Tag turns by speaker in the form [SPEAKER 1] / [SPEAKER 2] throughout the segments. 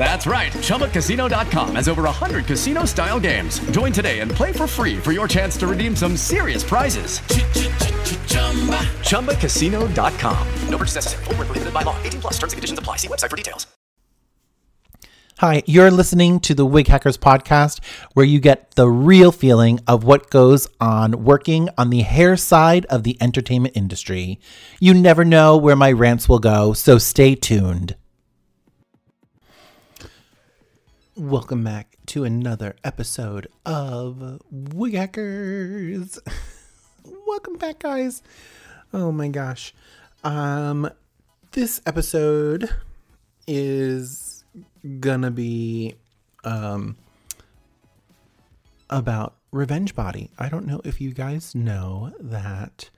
[SPEAKER 1] That's right. ChumbaCasino.com has over 100 casino style games. Join today and play for free for your chance to redeem some serious prizes. ChumbaCasino.com. No purchase necessary. Full prohibited by law. 18 plus terms and conditions apply. See website for details.
[SPEAKER 2] Hi, you're listening to the Wig Hackers podcast, where you get the real feeling of what goes on working on the hair side of the entertainment industry. You never know where my rants will go, so stay tuned. Welcome back to another episode of Wig Hackers. Welcome back, guys. Oh my gosh. Um, this episode is gonna be um about Revenge Body. I don't know if you guys know that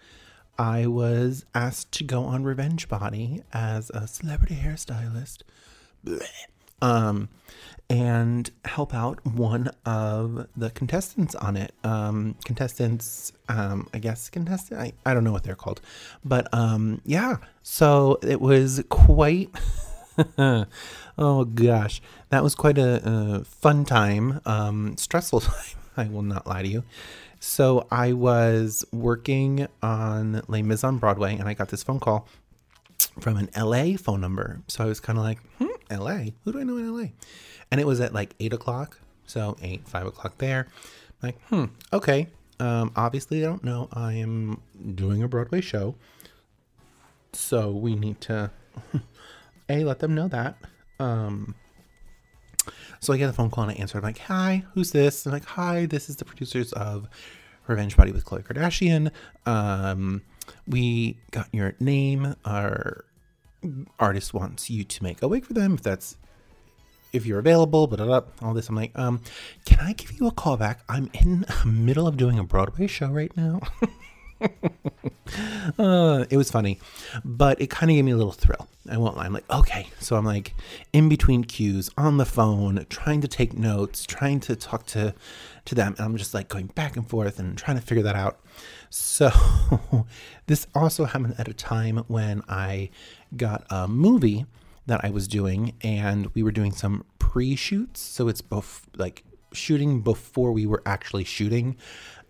[SPEAKER 2] I was asked to go on Revenge Body as a celebrity hairstylist. Blech. Um and help out one of the contestants on it. Um, contestants, um, I guess contestant. I, I don't know what they're called, but um, yeah. So it was quite oh gosh, that was quite a, a fun time, um, stressful time. I will not lie to you. So I was working on Les Mis on Broadway, and I got this phone call from an LA phone number. So I was kind of like, hmm, LA? Who do I know in LA? And it was at like eight o'clock. So eight, five o'clock there. I'm like, hmm, okay. Um, obviously, I don't know. I am doing a Broadway show. So we need to a let them know that. Um, so I get a phone call and I answer. I'm like, "Hi, who's this?" I'm like, "Hi, this is the producers of Revenge Body with Khloe Kardashian. Um, we got your name. Our artist wants you to make a wig for them. If that's if you're available, but all this. I'm like, um, can I give you a call back? I'm in the middle of doing a Broadway show right now. uh, it was funny, but it kind of gave me a little thrill. I won't lie. I'm like, okay. So I'm like in between cues on the phone, trying to take notes, trying to talk to to them. And I'm just like going back and forth and trying to figure that out. So this also happened at a time when I got a movie that I was doing, and we were doing some pre-shoots. So it's both like shooting before we were actually shooting.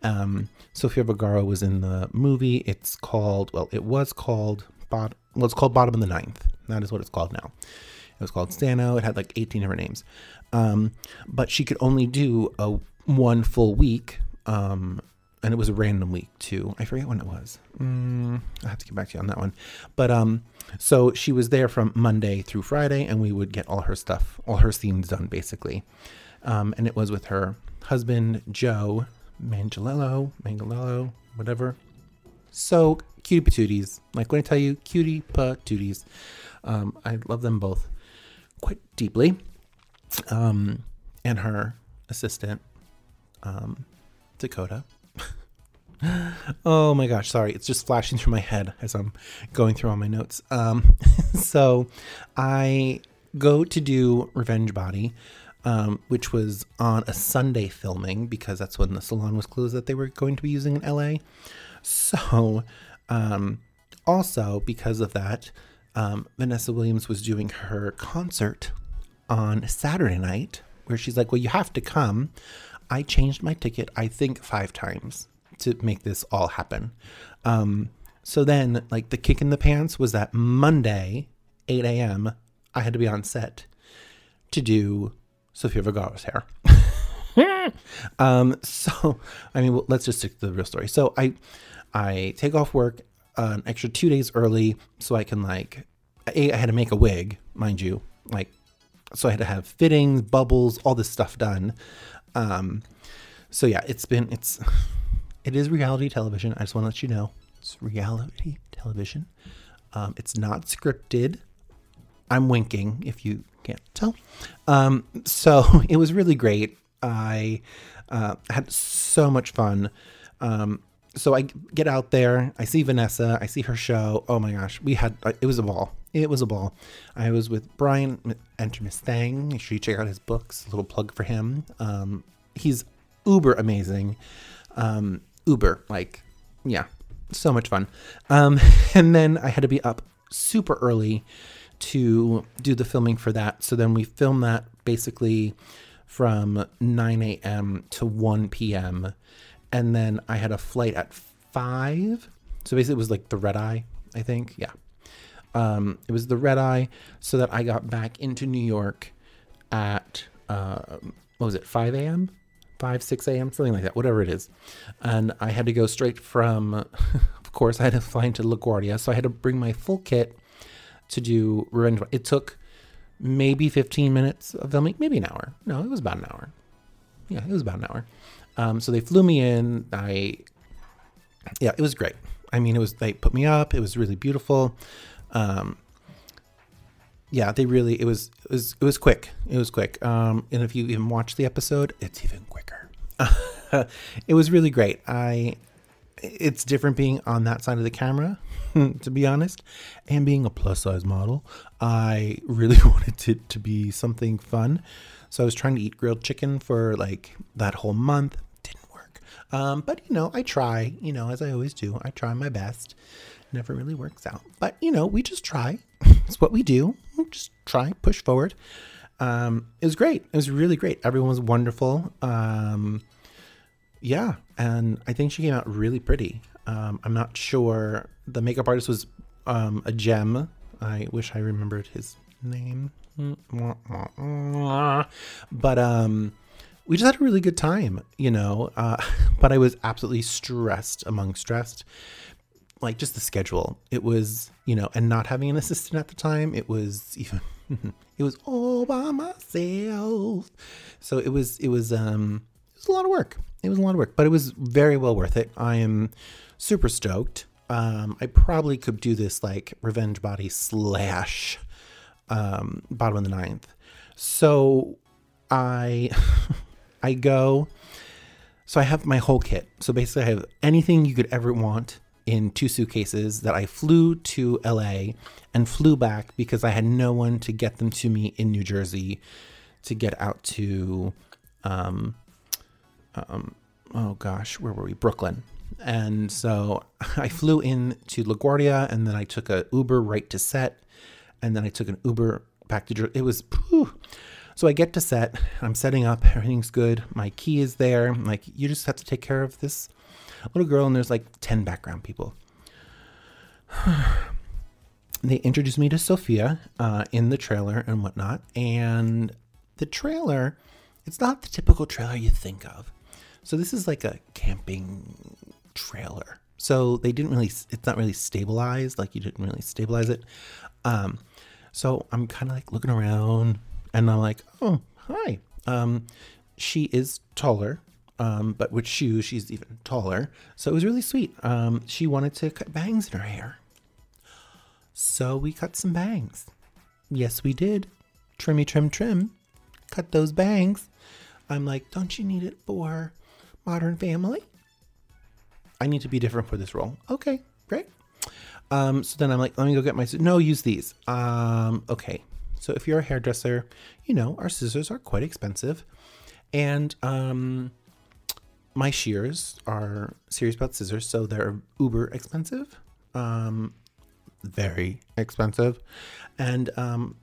[SPEAKER 2] Um, Sofia Vergara was in the movie. It's called, well, it was called, bot, well, it's called Bottom of the Ninth. That is what it's called now. It was called Stano. It had like 18 different names. Um, but she could only do a one full week. Um, and it was a random week too. I forget when it was. Mm, I have to get back to you on that one. But um, so she was there from Monday through Friday, and we would get all her stuff, all her scenes done basically. Um, and it was with her husband Joe, Mangelello, Mangelello, whatever. So cutie patooties. Like when I tell you cutie patooties, um, I love them both quite deeply. Um, and her assistant, um, Dakota. oh my gosh, sorry. It's just flashing through my head as I'm going through all my notes. Um, so I go to do Revenge Body um, which was on a Sunday filming because that's when the salon was closed that they were going to be using in LA. So, um, also because of that, um, Vanessa Williams was doing her concert on Saturday night where she's like, Well, you have to come. I changed my ticket, I think, five times to make this all happen. Um, so then, like, the kick in the pants was that Monday, 8 a.m., I had to be on set to do Sofia Vergara's hair. um, so, I mean, well, let's just stick to the real story. So, I, I take off work an extra two days early so I can like, a, I had to make a wig, mind you, like, so I had to have fittings, bubbles, all this stuff done. Um, so yeah, it's been it's it is reality television. I just want to let you know it's reality television. Um, it's not scripted. I'm winking if you can't tell. Um, so it was really great. I uh, had so much fun. Um, so I get out there, I see Vanessa, I see her show. Oh my gosh, we had uh, it was a ball. It was a ball. I was with Brian Enter Miss Thang. Make sure you check out his books. A little plug for him. Um, he's uber amazing. Um, uber, like, yeah, so much fun. Um, and then I had to be up super early to do the filming for that. So then we filmed that basically from 9 a.m. to 1 p.m. And then I had a flight at 5. So basically, it was like the red eye, I think. Yeah. Um, it was the red eye so that I got back into New York at, uh, what was it, 5 a.m.? 5, 6 a.m., something like that, whatever it is. And I had to go straight from, of course, I had to fly into LaGuardia. So I had to bring my full kit to do Revenge. It took maybe 15 minutes of filming, maybe an hour. No, it was about an hour. Yeah, it was about an hour. Um, so they flew me in. I, yeah, it was great. I mean, it was, they put me up. It was really beautiful. Um, yeah, they really, it was, it was, it was quick. It was quick. Um, and if you even watch the episode, it's even quicker. it was really great. I, it's different being on that side of the camera, to be honest, and being a plus size model. I really wanted it to be something fun. So I was trying to eat grilled chicken for like that whole month. Didn't work. Um, but you know, I try, you know, as I always do, I try my best. Never really works out. But you know, we just try. it's what we do. We just try, push forward. Um, it was great. It was really great. Everyone was wonderful. Um, yeah, and I think she came out really pretty. Um, I'm not sure. The makeup artist was um, a gem. I wish I remembered his name. But um, we just had a really good time, you know. Uh, but I was absolutely stressed among stressed. Like just the schedule. It was, you know, and not having an assistant at the time, it was even it was all by myself. So it was it was um it was a lot of work. It was a lot of work, but it was very well worth it. I am super stoked. Um, I probably could do this like Revenge Body slash um, Bottom of the Ninth. So I I go. So I have my whole kit. So basically, I have anything you could ever want in two suitcases that I flew to LA and flew back because I had no one to get them to me in New Jersey to get out to um, um, oh gosh, where were we? Brooklyn. And so I flew in to LaGuardia and then I took a Uber right to set. And then I took an Uber back to, it was, whew. so I get to set, I'm setting up, everything's good. My key is there. I'm like, you just have to take care of this little girl. And there's like 10 background people. they introduced me to Sofia uh, in the trailer and whatnot. And the trailer, it's not the typical trailer you think of. So this is like a camping trailer. So they didn't really, it's not really stabilized. Like you didn't really stabilize it. Um, so I'm kind of like looking around and I'm like, oh, hi. Um, she is taller, um, but with shoes, she's even taller. So it was really sweet. Um, she wanted to cut bangs in her hair. So we cut some bangs. Yes, we did. Trimmy, trim, trim. Cut those bangs. I'm like, don't you need it for Modern Family? I need to be different for this role. Okay, great. Um, so then I'm like, let me go get my no, use these. Um, okay. So if you're a hairdresser, you know our scissors are quite expensive, and um, my shears are serious about scissors, so they're uber expensive, um, very expensive, and um,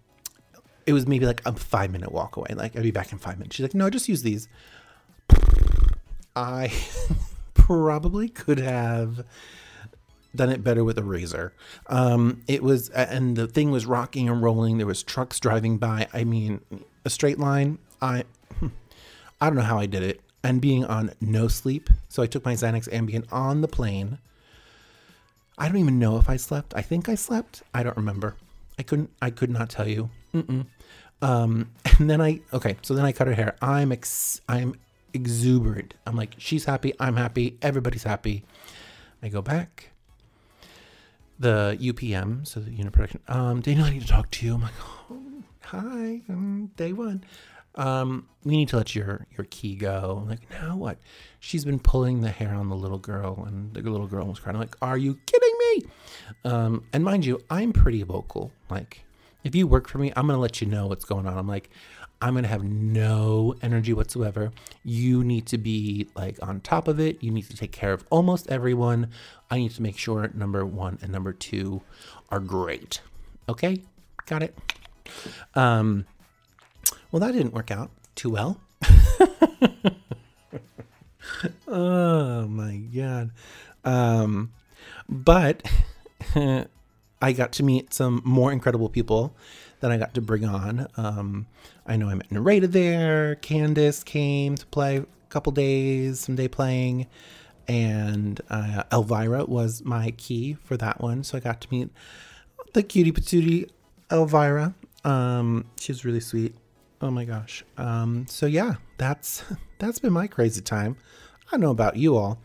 [SPEAKER 2] it was maybe like a five minute walk away. Like I'd be back in five minutes. She's like, no, just use these. I probably could have done it better with a razor. Um, it was, and the thing was rocking and rolling. There was trucks driving by. I mean, a straight line. I, I don't know how I did it. And being on no sleep, so I took my Xanax Ambien on the plane. I don't even know if I slept. I think I slept. I don't remember. I couldn't. I could not tell you. Mm-mm. Um, and then I okay. So then I cut her hair. I'm ex. I'm exuberant. I'm like, she's happy. I'm happy. Everybody's happy. I go back. The UPM, so the unit production. Um, Daniel, I need to talk to you. I'm like, oh, hi, um, day one. Um, we need to let your your key go. I'm like, now what? She's been pulling the hair on the little girl, and the little girl was crying. I'm like, are you kidding me? Um, and mind you, I'm pretty vocal. Like, if you work for me, I'm gonna let you know what's going on. I'm like, I'm gonna have no energy whatsoever. You need to be like on top of it. You need to take care of almost everyone. I need to make sure number one and number two are great. Okay, got it. Um, well, that didn't work out too well. oh my god. Um, but I got to meet some more incredible people that I got to bring on. Um, I know I met Narrated there. Candace came to play a couple days, some day playing. And uh, Elvira was my key for that one. So I got to meet the cutie patootie Elvira. Um, she was really sweet. Oh my gosh. Um, so yeah, that's that's been my crazy time. I don't know about you all.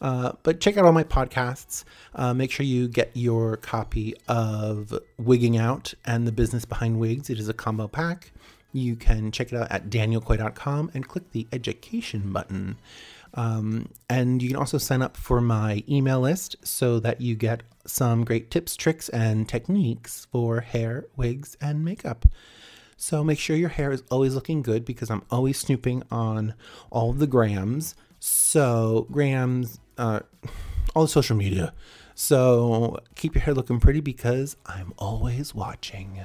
[SPEAKER 2] Uh, but check out all my podcasts. Uh, make sure you get your copy of Wigging Out and the Business Behind Wigs. It is a combo pack. You can check it out at danielkoye.com and click the education button. Um, and you can also sign up for my email list so that you get some great tips, tricks, and techniques for hair, wigs, and makeup. So make sure your hair is always looking good because I'm always snooping on all the grams. So, grams, uh, all the social media. So keep your hair looking pretty because I'm always watching.